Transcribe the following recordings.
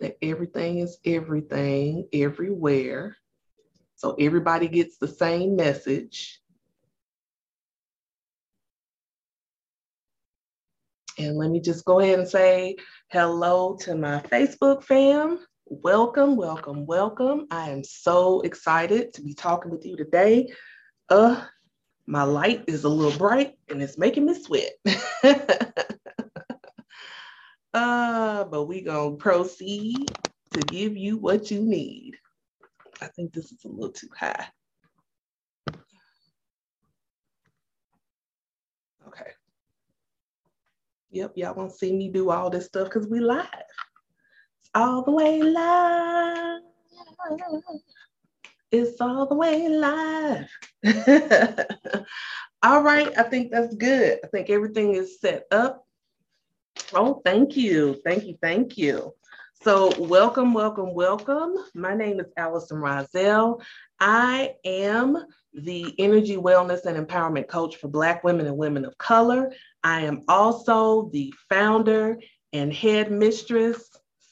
that everything is everything everywhere. So everybody gets the same message. And let me just go ahead and say hello to my Facebook fam. Welcome, welcome, welcome. I am so excited to be talking with you today. Uh, my light is a little bright and it's making me sweat. uh, but we gonna proceed to give you what you need. I think this is a little too high. Okay. Yep, y'all won't see me do all this stuff because we live. It's all the way live. It's all the way live. all right, I think that's good. I think everything is set up. Oh, thank you. Thank you. Thank you. So, welcome, welcome, welcome. My name is Allison Rozelle. I am the energy, wellness, and empowerment coach for Black women and women of color. I am also the founder and head mistress,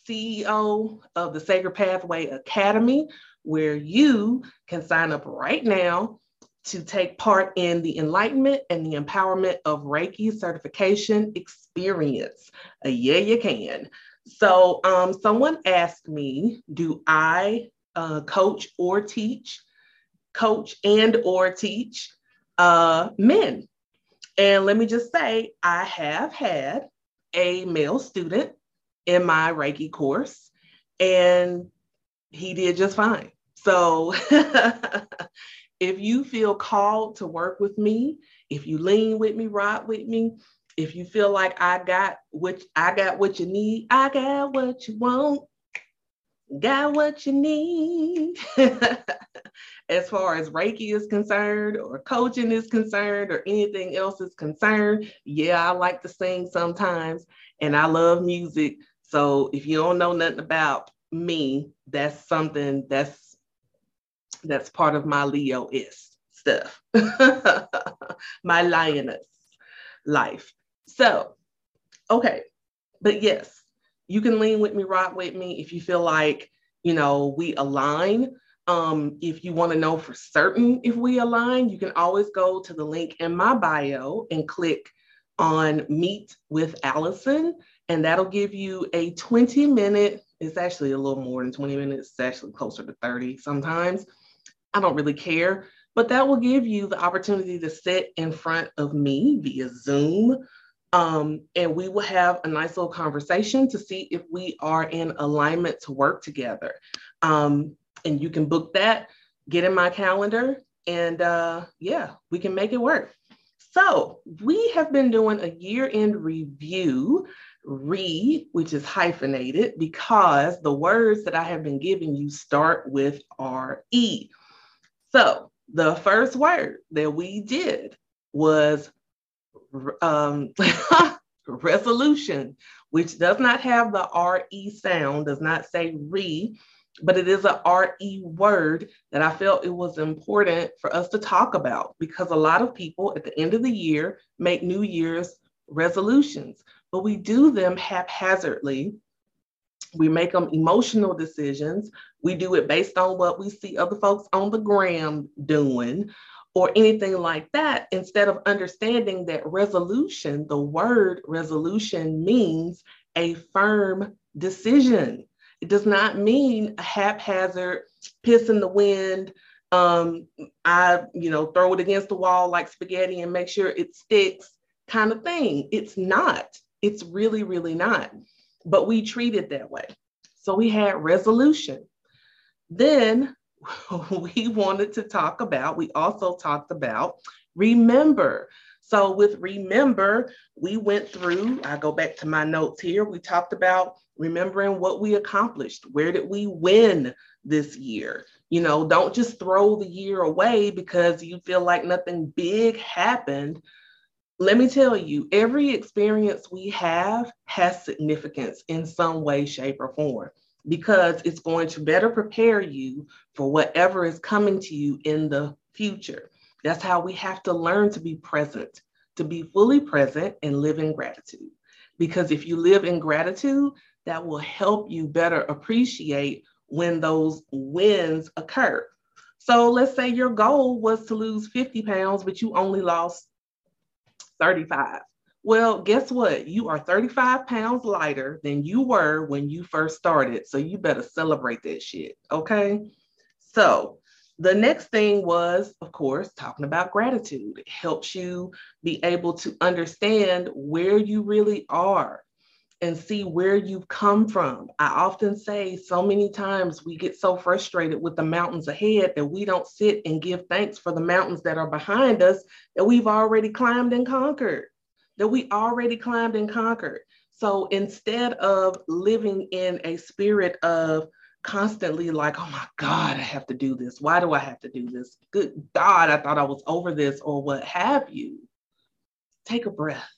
CEO of the Sacred Pathway Academy, where you can sign up right now to take part in the enlightenment and the empowerment of Reiki certification experience. Uh, yeah, you can. So, um, someone asked me, do I uh, coach or teach, coach and or teach uh, men? And let me just say, I have had a male student in my Reiki course, and he did just fine. So if you feel called to work with me, if you lean with me, ride with me, if you feel like I got what I got what you need, I got what you want, got what you need. as far as Reiki is concerned, or coaching is concerned, or anything else is concerned, yeah, I like to sing sometimes, and I love music. So if you don't know nothing about me, that's something that's that's part of my Leo is stuff, my lioness life. So, okay, but yes, you can lean with me, rock with me if you feel like, you know, we align. Um, if you want to know for certain if we align, you can always go to the link in my bio and click on Meet with Allison, and that'll give you a 20 minute, it's actually a little more than 20 minutes, it's actually closer to 30 sometimes, I don't really care, but that will give you the opportunity to sit in front of me via Zoom. Um, and we will have a nice little conversation to see if we are in alignment to work together. Um, and you can book that, get in my calendar, and uh, yeah, we can make it work. So we have been doing a year end review, re, which is hyphenated because the words that I have been giving you start with RE. So the first word that we did was um, resolution, which does not have the RE sound, does not say re, but it is a RE word that I felt it was important for us to talk about because a lot of people at the end of the year make New Year's resolutions, but we do them haphazardly we make them emotional decisions. We do it based on what we see other folks on the gram doing or anything like that, instead of understanding that resolution, the word resolution means a firm decision. It does not mean a haphazard piss in the wind. Um, I, you know, throw it against the wall like spaghetti and make sure it sticks kind of thing. It's not. It's really, really not but we treat it that way. So we had resolution. Then we wanted to talk about, we also talked about remember. So with remember, we went through, I go back to my notes here, we talked about remembering what we accomplished. Where did we win this year? You know, don't just throw the year away because you feel like nothing big happened let me tell you, every experience we have has significance in some way, shape, or form because it's going to better prepare you for whatever is coming to you in the future. That's how we have to learn to be present, to be fully present and live in gratitude. Because if you live in gratitude, that will help you better appreciate when those wins occur. So let's say your goal was to lose 50 pounds, but you only lost 35. Well, guess what? You are 35 pounds lighter than you were when you first started. So you better celebrate that shit. Okay. So the next thing was, of course, talking about gratitude. It helps you be able to understand where you really are and see where you've come from. I often say so many times we get so frustrated with the mountains ahead that we don't sit and give thanks for the mountains that are behind us that we've already climbed and conquered, that we already climbed and conquered. So instead of living in a spirit of constantly like, oh my God, I have to do this. Why do I have to do this? Good God, I thought I was over this or what have you. Take a breath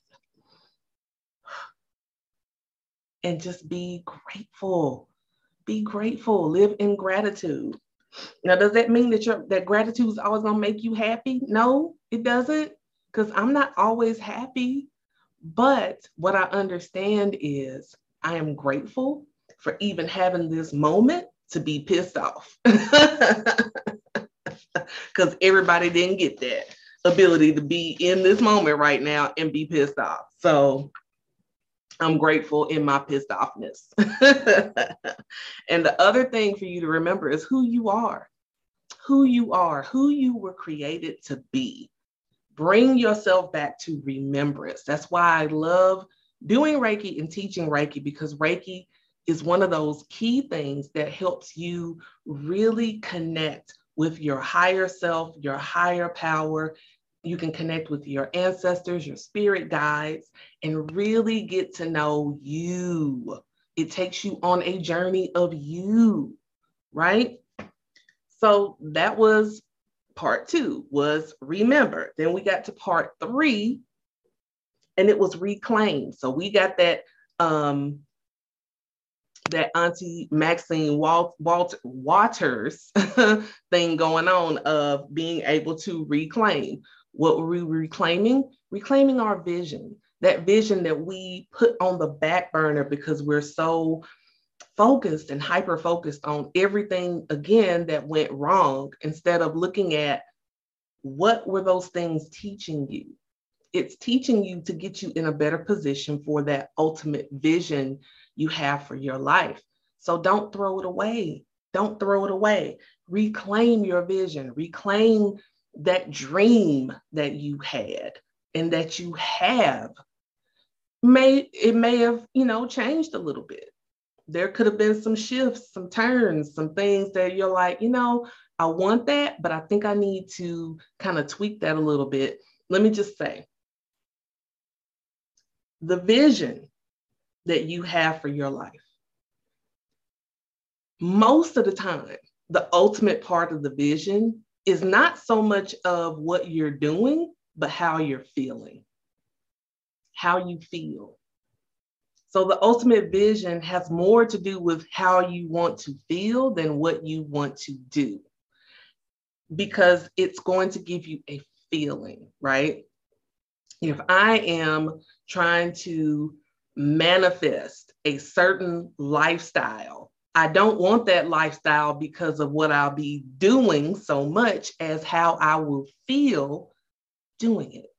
and just be grateful. Be grateful. Live in gratitude. Now, does that mean that your that gratitude is always gonna make you happy? No, it doesn't, because I'm not always happy. But what I understand is I am grateful for even having this moment to be pissed off. Because everybody didn't get that ability to be in this moment right now and be pissed off. So I'm grateful in my pissed offness. and the other thing for you to remember is who you are, who you are, who you were created to be. Bring yourself back to remembrance. That's why I love doing Reiki and teaching Reiki because Reiki is one of those key things that helps you really connect with your higher self, your higher power, you can connect with your ancestors, your spirit guides, and really get to know you. It takes you on a journey of you, right? So that was part two was remember. Then we got to part three, and it was reclaim. So we got that um that Auntie Maxine Walt, Walt Waters thing going on of being able to reclaim. What were we reclaiming? Reclaiming our vision, that vision that we put on the back burner because we're so focused and hyper focused on everything again that went wrong instead of looking at what were those things teaching you. It's teaching you to get you in a better position for that ultimate vision you have for your life. So don't throw it away. Don't throw it away. Reclaim your vision. Reclaim that dream that you had and that you have may it may have you know changed a little bit. There could have been some shifts some turns some things that you're like you know i want that but i think i need to kind of tweak that a little bit. Let me just say the vision that you have for your life most of the time the ultimate part of the vision is not so much of what you're doing, but how you're feeling, how you feel. So the ultimate vision has more to do with how you want to feel than what you want to do, because it's going to give you a feeling, right? If I am trying to manifest a certain lifestyle I don't want that lifestyle because of what I'll be doing so much as how I will feel doing it.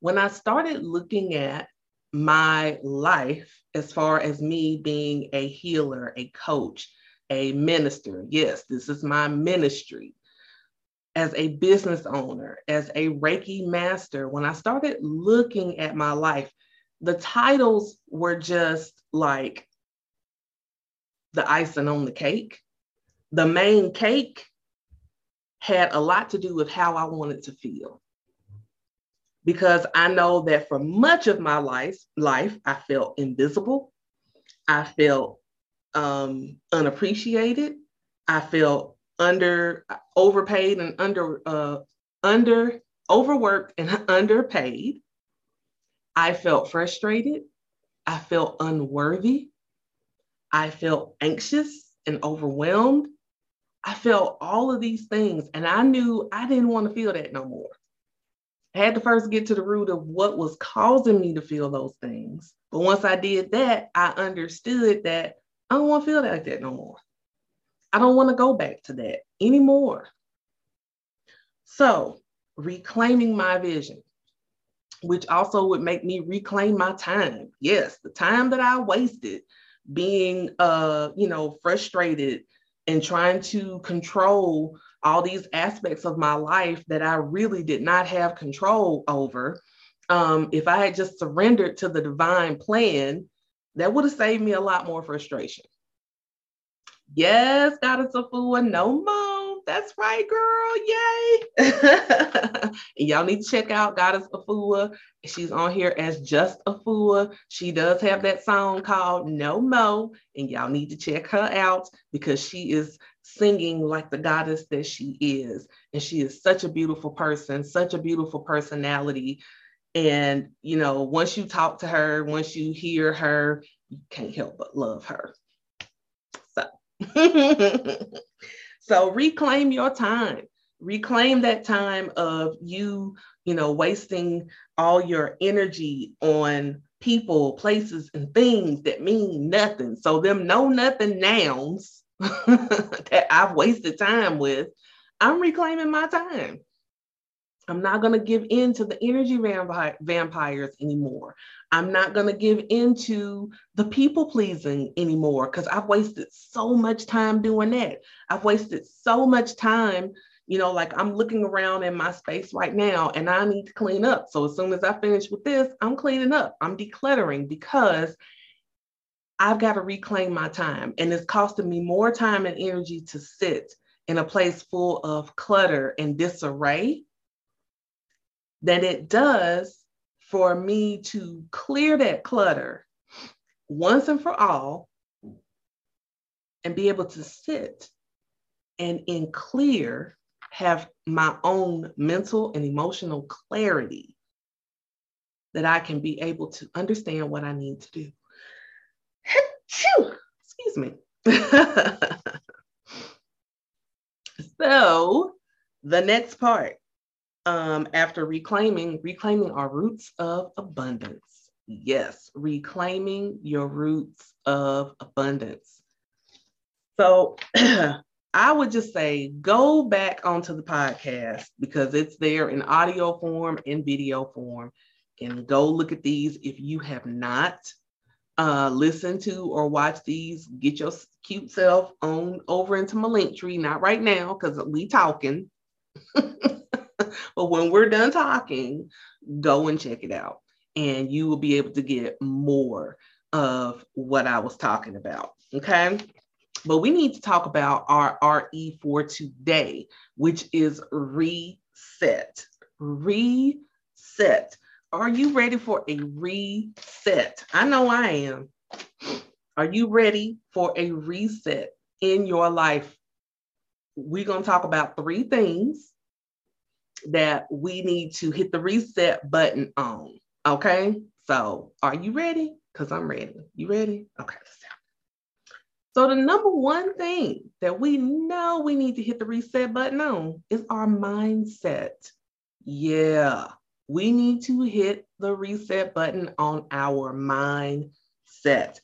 When I started looking at my life as far as me being a healer, a coach, a minister, yes, this is my ministry. As a business owner, as a Reiki master, when I started looking at my life, the titles were just like the icing on the cake. The main cake had a lot to do with how I wanted to feel. Because I know that for much of my life, life I felt invisible. I felt um, unappreciated. I felt under overpaid and under uh, under overworked and underpaid. I felt frustrated. I felt unworthy. I felt anxious and overwhelmed. I felt all of these things, and I knew I didn't want to feel that no more. I had to first get to the root of what was causing me to feel those things. But once I did that, I understood that I don't want to feel like that no more. I don't want to go back to that anymore. So, reclaiming my vision, which also would make me reclaim my time. Yes, the time that I wasted being uh, you know, frustrated and trying to control all these aspects of my life that I really did not have control over. Um, if I had just surrendered to the divine plan, that would have saved me a lot more frustration. Yes, god is Goddess Afua, no more. That's right, girl. Yay. y'all need to check out Goddess Afua. She's on here as just Afua. She does have that song called No Mo, and y'all need to check her out because she is singing like the goddess that she is. And she is such a beautiful person, such a beautiful personality. And, you know, once you talk to her, once you hear her, you can't help but love her. so reclaim your time. Reclaim that time of you, you know, wasting all your energy on people, places, and things that mean nothing. So them know nothing nouns that I've wasted time with, I'm reclaiming my time. I'm not going to give in to the energy vampires anymore. I'm not going to give into the people pleasing anymore because I've wasted so much time doing that. I've wasted so much time, you know, like I'm looking around in my space right now and I need to clean up. So as soon as I finish with this, I'm cleaning up, I'm decluttering because I've got to reclaim my time. And it's costing me more time and energy to sit in a place full of clutter and disarray than it does for me to clear that clutter once and for all and be able to sit and in clear have my own mental and emotional clarity that I can be able to understand what I need to do. Excuse me. so, the next part um, after reclaiming, reclaiming our roots of abundance. Yes, reclaiming your roots of abundance. So I would just say go back onto the podcast because it's there in audio form and video form. And go look at these if you have not uh, listened to or watched these. Get your cute self on over into my link tree. Not right now because we talking. but when we're done talking, go and check it out. And you will be able to get more of what I was talking about. Okay. But we need to talk about our RE for today, which is reset. Reset. Are you ready for a reset? I know I am. Are you ready for a reset in your life? We're going to talk about three things that we need to hit the reset button on. Okay. So are you ready? Because I'm ready. You ready? Okay. So the number one thing that we know we need to hit the reset button on is our mindset. Yeah, we need to hit the reset button on our mindset.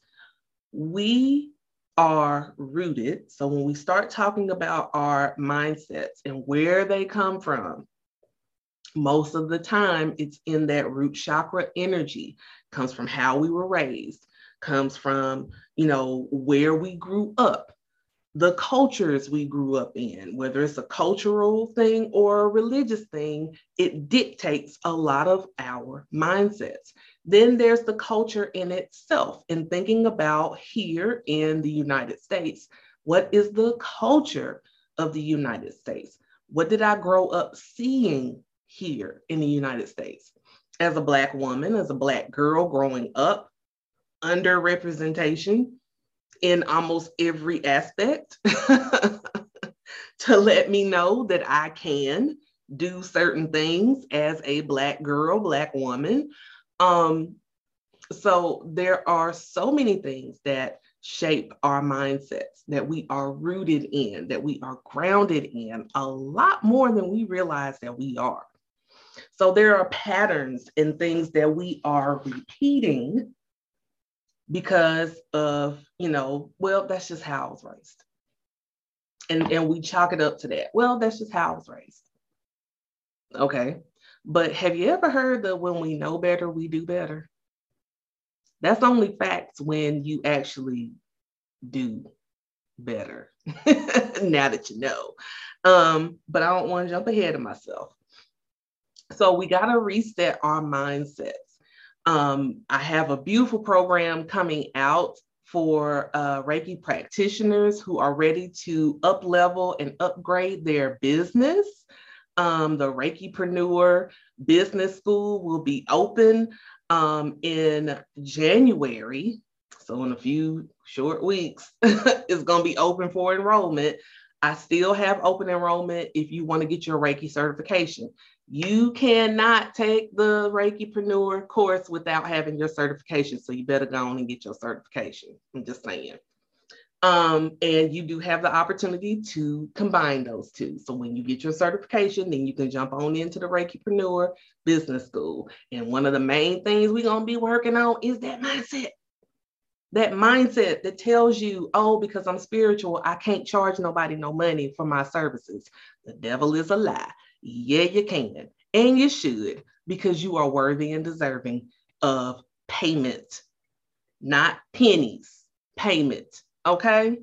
We are rooted. So when we start talking about our mindsets and where they come from, most of the time it's in that root chakra energy. Comes from how we were raised. Comes from you know where we grew up. The cultures we grew up in whether it's a cultural thing or a religious thing it dictates a lot of our mindsets. Then there's the culture in itself and thinking about here in the united states. What is the culture of the united states? What did i grow up seeing here in the United States. As a Black woman, as a Black girl growing up, underrepresentation in almost every aspect to let me know that I can do certain things as a Black girl, Black woman. Um, so there are so many things that shape our mindsets, that we are rooted in, that we are grounded in a lot more than we realize that we are. So there are patterns and things that we are repeating because of, you know, well, that's just how I was raised. And, and we chalk it up to that. Well, that's just how I was raised. Okay. But have you ever heard that when we know better, we do better? That's only facts when you actually do better now that you know. Um, but I don't want to jump ahead of myself. So we got to reset our mindsets. Um, I have a beautiful program coming out for uh, Reiki practitioners who are ready to up level and upgrade their business. Um, the Reikipreneur Business School will be open um, in January. So, in a few short weeks, it's going to be open for enrollment. I still have open enrollment if you want to get your Reiki certification. You cannot take the Reikipreneur course without having your certification. So you better go on and get your certification. I'm just saying. Um, and you do have the opportunity to combine those two. So when you get your certification, then you can jump on into the Reikipreneur Business School. And one of the main things we're going to be working on is that mindset. That mindset that tells you, oh, because I'm spiritual, I can't charge nobody no money for my services. The devil is a lie. Yeah, you can. And you should, because you are worthy and deserving of payment, not pennies, payment. Okay.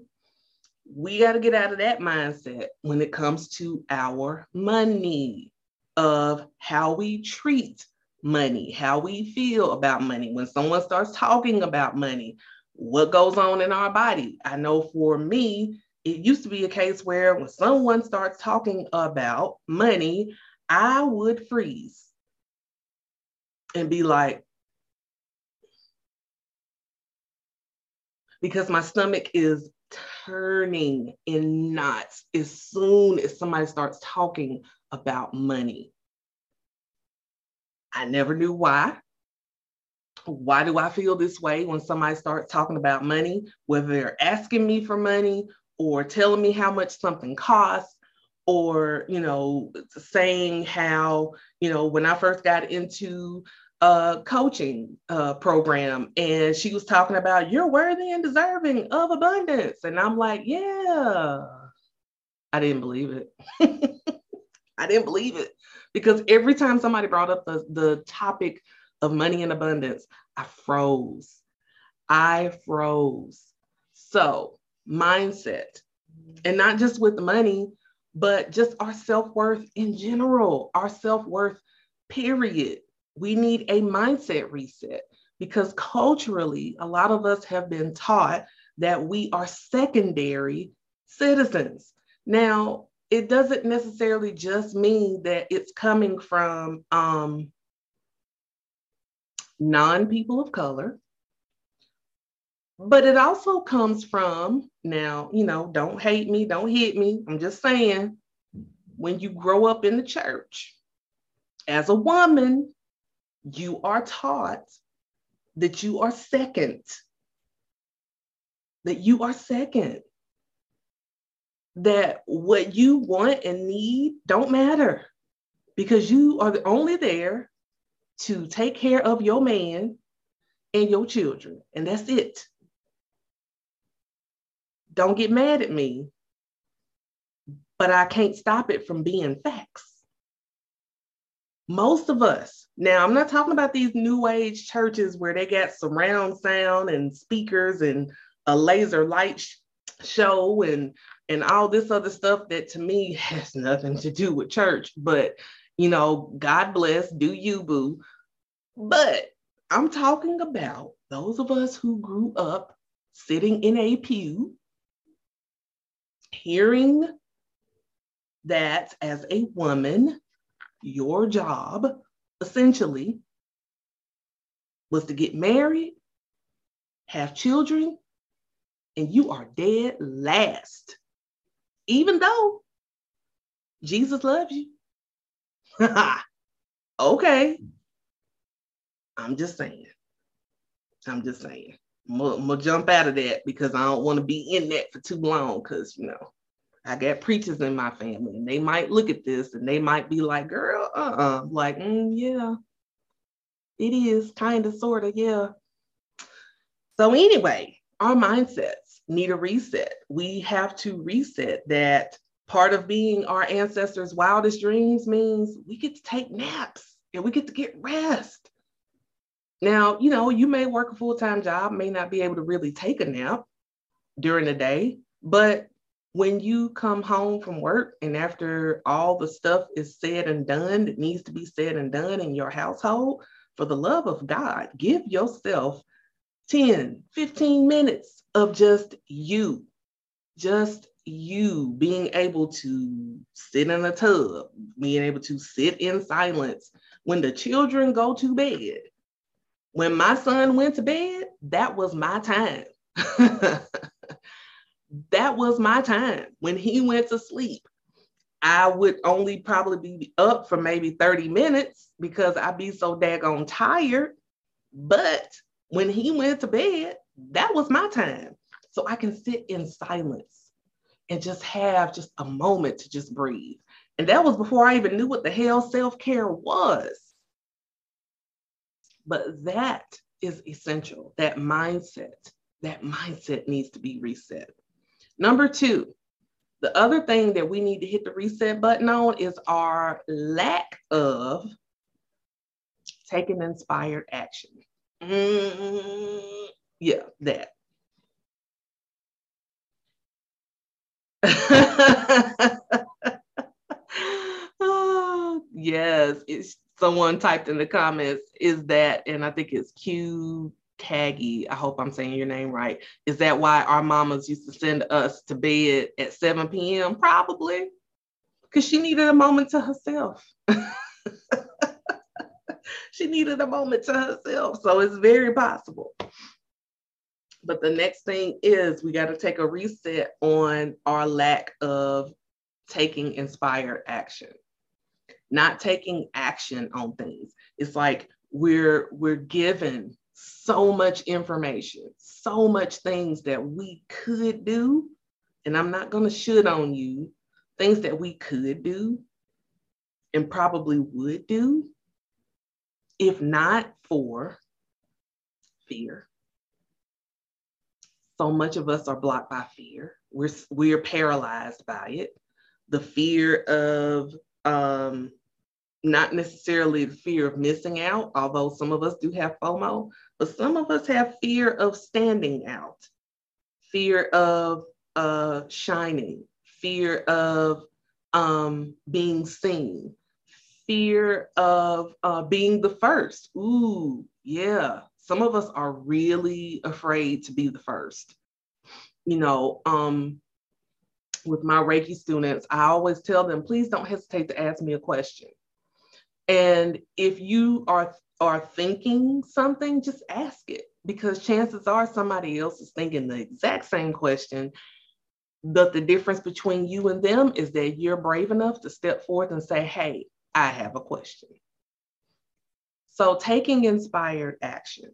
We got to get out of that mindset when it comes to our money, of how we treat money, how we feel about money. When someone starts talking about money, what goes on in our body? I know for me, it used to be a case where when someone starts talking about money, I would freeze and be like, because my stomach is turning in knots as soon as somebody starts talking about money. I never knew why. Why do I feel this way when somebody starts talking about money, whether they're asking me for money or telling me how much something costs or you know saying how you know when i first got into a coaching uh, program and she was talking about you're worthy and deserving of abundance. And i'm like yeah. I didn't believe it. I didn't believe it. Because every time somebody brought up the, the topic of money and abundance i froze. I froze. So mindset. And not just with money, but just our self worth in general, our self worth, period. We need a mindset reset because culturally, a lot of us have been taught that we are secondary citizens. Now, it doesn't necessarily just mean that it's coming from um, non people of color but it also comes from now, you know, don't hate me, don't hit me. I'm just saying, when you grow up in the church, as a woman, you are taught that you are second, that you are second, that what you want and need don't matter because you are only there to take care of your man and your children, and that's it don't get mad at me, but I can't stop it from being facts. Most of us, now I'm not talking about these new age churches where they got surround sound and speakers and a laser light sh- show and and all this other stuff that to me has nothing to do with church, but you know, God bless, do you boo. But I'm talking about those of us who grew up sitting in a pew hearing that as a woman, your job essentially was to get married, have children, and you are dead last. Even though Jesus loves you. okay. I'm just saying. I'm just saying. I'm gonna jump out of that because I don't want to be in that for too long because, you know, I got preachers in my family, and they might look at this and they might be like, girl, uh-uh. Like, mm, yeah, it is kind of, sort of, yeah. So, anyway, our mindsets need a reset. We have to reset that part of being our ancestors' wildest dreams means we get to take naps and we get to get rest. Now, you know, you may work a full time job, may not be able to really take a nap during the day, but when you come home from work and after all the stuff is said and done that needs to be said and done in your household, for the love of God, give yourself 10, 15 minutes of just you, just you being able to sit in a tub, being able to sit in silence when the children go to bed when my son went to bed, that was my time. that was my time. When he went to sleep, I would only probably be up for maybe 30 minutes because I'd be so daggone tired. But when he went to bed, that was my time. So I can sit in silence and just have just a moment to just breathe. And that was before I even knew what the hell self care was. But that is essential. That mindset, that mindset needs to be reset. Number two, the other thing that we need to hit the reset button on is our lack of taking inspired action. Mm, yeah, that. oh, yes, it's someone typed in the comments, is that, and I think it's Q Taggy, I hope I'm saying your name right. Is that why our mamas used to send us to bed at 7 p.m.? Probably. Because she needed a moment to herself. she needed a moment to herself. So it's very possible. But the next thing is we got to take a reset on our lack of taking inspired action not taking action on things. It's like we're we're given so much information, so much things that we could do. And I'm not going to should on you, things that we could do and probably would do if not for fear. So much of us are blocked by fear. We're we're paralyzed by it. The fear of um, not necessarily the fear of missing out, although some of us do have FOMO, but some of us have fear of standing out, fear of uh, shining, fear of um, being seen, fear of uh, being the first. Ooh, yeah. Some of us are really afraid to be the first. You know, um, with my Reiki students, I always tell them, please don't hesitate to ask me a question and if you are are thinking something, just ask it because chances are somebody else is thinking the exact same question. But the difference between you and them is that you're brave enough to step forth and say, Hey, I have a question. So taking inspired action,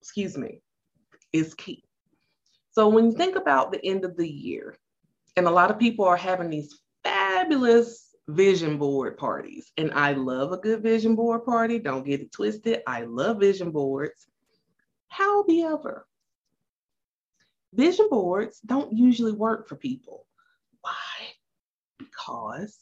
excuse me, is key. So when you think about the end of the year, and a lot of people are having these fabulous vision board parties. And I love a good vision board party. Don't get it twisted. I love vision boards. However, vision boards don't usually work for people. Why? Because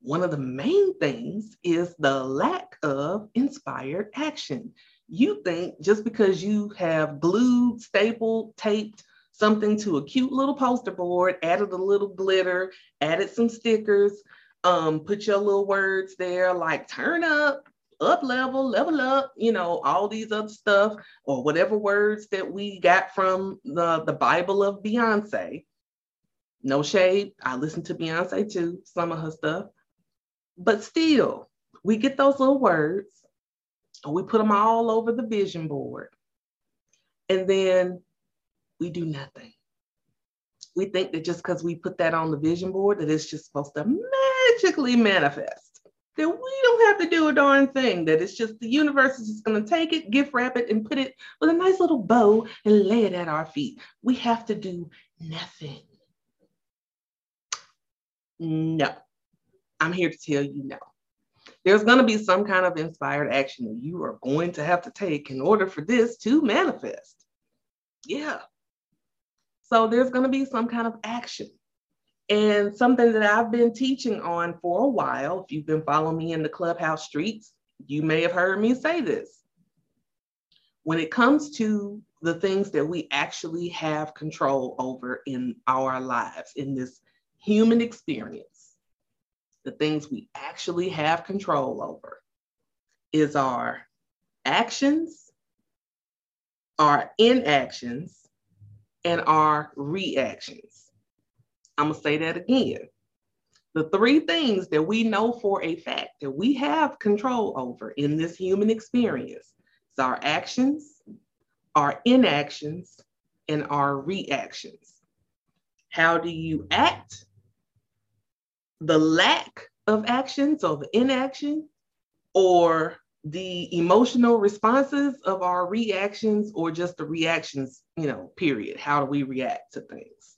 one of the main things is the lack of inspired action. You think just because you have glued, stapled, taped something to a cute little poster board, added a little glitter, added some stickers, um, put your little words there like turn up, up level, level up, you know, all these other stuff, or whatever words that we got from the, the Bible of Beyonce. No shade. I listen to Beyonce too, some of her stuff. But still, we get those little words and we put them all over the vision board. And then we do nothing. We think that just because we put that on the vision board, that it's just supposed to magically manifest. That we don't have to do a darn thing, that it's just the universe is just going to take it, gift wrap it, and put it with a nice little bow and lay it at our feet. We have to do nothing. No. I'm here to tell you no. There's going to be some kind of inspired action that you are going to have to take in order for this to manifest. Yeah. So there's going to be some kind of action. And something that I've been teaching on for a while, if you've been following me in the clubhouse streets, you may have heard me say this. When it comes to the things that we actually have control over in our lives, in this human experience, the things we actually have control over is our actions, our inactions, and our reactions. I'm going to say that again. The three things that we know for a fact that we have control over in this human experience is our actions, our inactions, and our reactions. How do you act? The lack of action, so the inaction, or the emotional responses of our reactions, or just the reactions, you know, period. How do we react to things?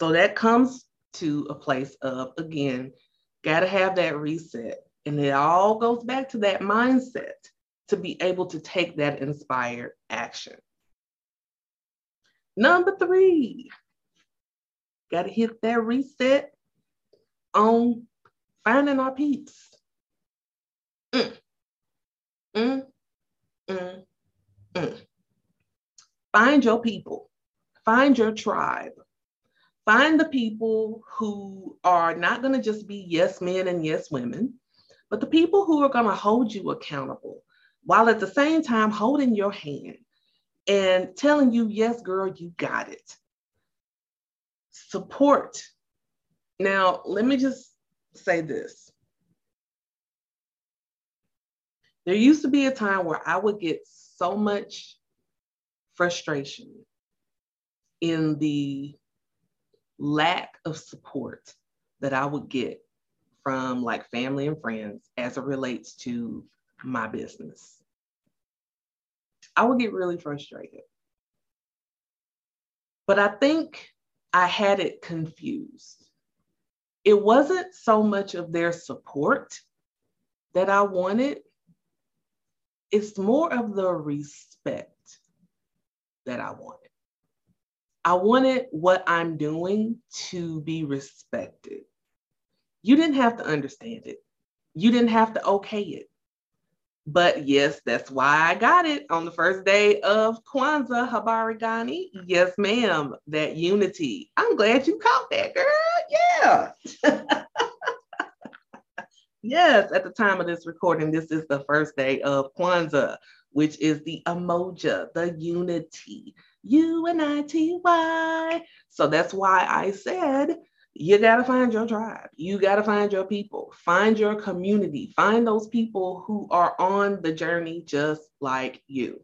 So that comes to a place of, again, got to have that reset. And it all goes back to that mindset to be able to take that inspired action. Number three, got to hit that reset on finding our peeps. Mm. Mm. Mm. Mm. Find your people, find your tribe, find the people who are not going to just be yes men and yes women, but the people who are going to hold you accountable while at the same time holding your hand and telling you, yes, girl, you got it. Support. Now, let me just say this. There used to be a time where I would get so much frustration in the lack of support that I would get from like family and friends as it relates to my business. I would get really frustrated. But I think I had it confused. It wasn't so much of their support that I wanted, it's more of the respect that I wanted. I wanted what I'm doing to be respected. You didn't have to understand it. You didn't have to okay it. But yes, that's why I got it on the first day of Kwanzaa Habari Gani. Yes, ma'am, that unity. I'm glad you caught that, girl. Yeah. yes, at the time of this recording, this is the first day of Kwanzaa, which is the Umoja, the unity. U N I T Y. So that's why I said you got to find your tribe. You got to find your people. Find your community. Find those people who are on the journey just like you.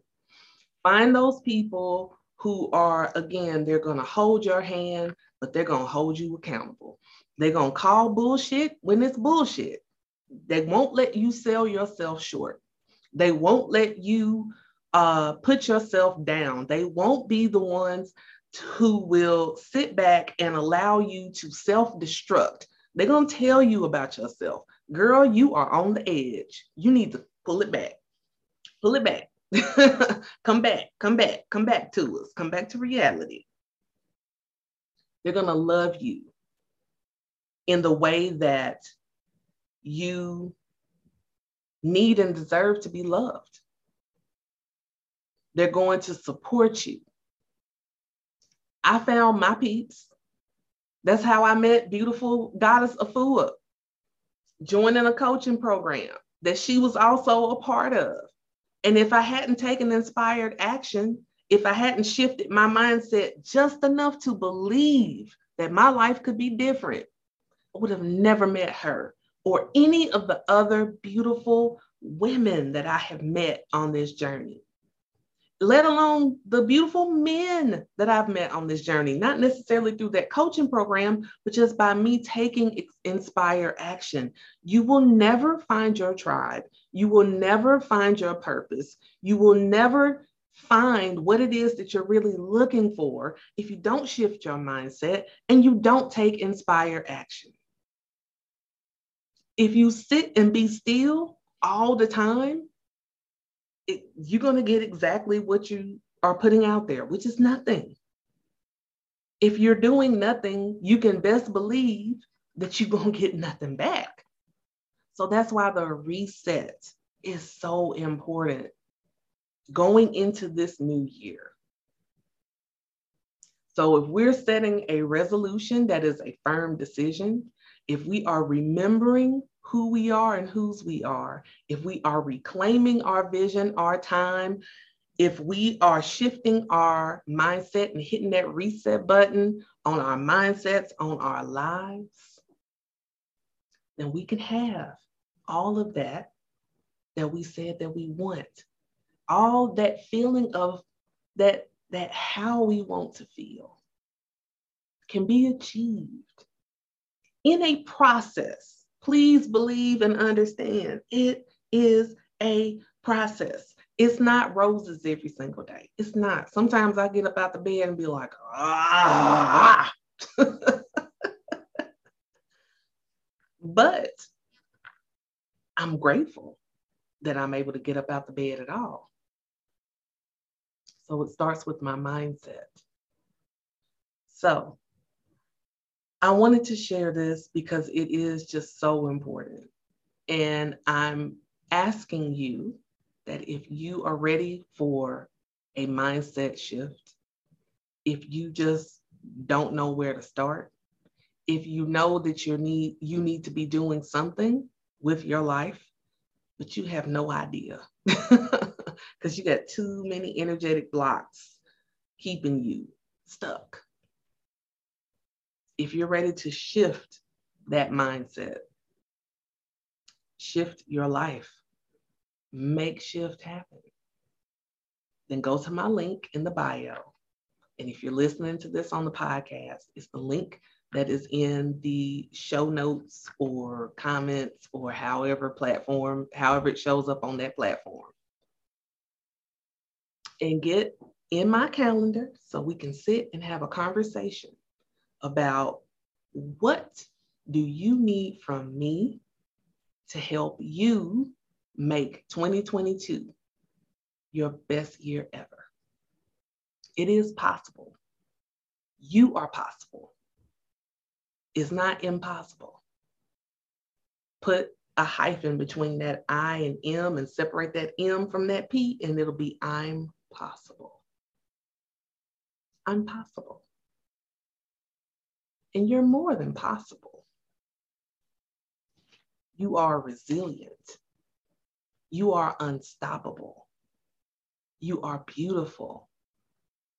Find those people who are, again, they're going to hold your hand, but they're going to hold you accountable. They're going to call bullshit when it's bullshit. They won't let you sell yourself short. They won't let you uh, put yourself down. They won't be the ones who will sit back and allow you to self destruct. They're going to tell you about yourself. Girl, you are on the edge. You need to pull it back. Pull it back. come back, come back, come back to us, come back to reality. They're going to love you in the way that you need and deserve to be loved. They're going to support you. I found my peeps. That's how I met beautiful goddess Afua, joining a coaching program that she was also a part of. And if I hadn't taken inspired action, if I hadn't shifted my mindset just enough to believe that my life could be different, I would have never met her or any of the other beautiful women that I have met on this journey let alone the beautiful men that I've met on this journey, not necessarily through that coaching program, but just by me taking inspire action. You will never find your tribe. You will never find your purpose. You will never find what it is that you're really looking for if you don't shift your mindset and you don't take inspire action. If you sit and be still all the time, it, you're going to get exactly what you are putting out there, which is nothing. If you're doing nothing, you can best believe that you're going to get nothing back. So that's why the reset is so important going into this new year. So if we're setting a resolution that is a firm decision, if we are remembering who we are and whose we are, if we are reclaiming our vision, our time, if we are shifting our mindset and hitting that reset button on our mindsets, on our lives, then we can have all of that that we said that we want. All that feeling of that that how we want to feel can be achieved in a process. Please believe and understand it is a process. It's not roses every single day. It's not. Sometimes I get up out the bed and be like, ah. but I'm grateful that I'm able to get up out the bed at all. So it starts with my mindset. So I wanted to share this because it is just so important. And I'm asking you that if you are ready for a mindset shift, if you just don't know where to start, if you know that you need you need to be doing something with your life, but you have no idea because you got too many energetic blocks keeping you stuck. If you're ready to shift that mindset, shift your life, make shift happen, then go to my link in the bio. And if you're listening to this on the podcast, it's the link that is in the show notes or comments or however platform, however it shows up on that platform. And get in my calendar so we can sit and have a conversation about what do you need from me to help you make 2022 your best year ever. It is possible. You are possible It's not impossible. Put a hyphen between that I and M and separate that M from that P, and it'll be I'm possible. I'm possible. And you're more than possible. You are resilient. You are unstoppable. You are beautiful.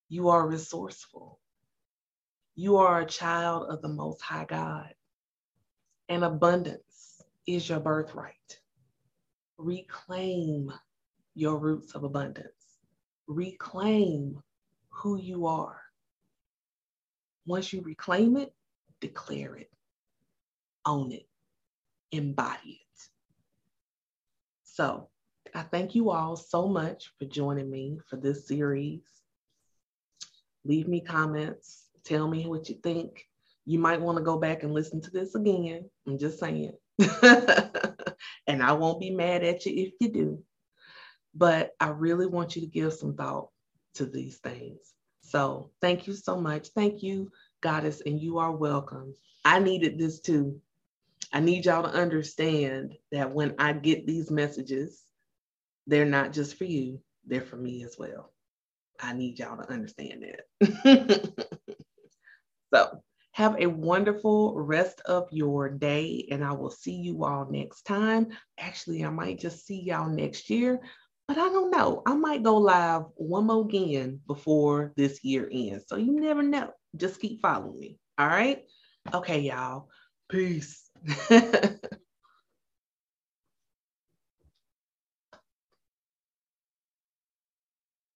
You are resourceful. You are a child of the Most High God, and abundance is your birthright. Reclaim your roots of abundance. Reclaim who you are. Once you reclaim it, declare it, own it, embody it. So, I thank you all so much for joining me for this series. Leave me comments, Tell me what you think. You might want to go back and listen to this again. I'm just saying. and I won't be mad at you if you do. But I really want you to give some thought to these things. So thank you so much. Thank you, Goddess, and you are welcome. I needed this too. I need y'all to understand that when I get these messages, they're not just for you, they're for me as well. I need y'all to understand that. So have a wonderful rest of your day, and I will see you all next time. Actually, I might just see y'all next year, but I don't know. I might go live one more again before this year ends. So you never know. Just keep following me. All right. Okay, y'all. Peace.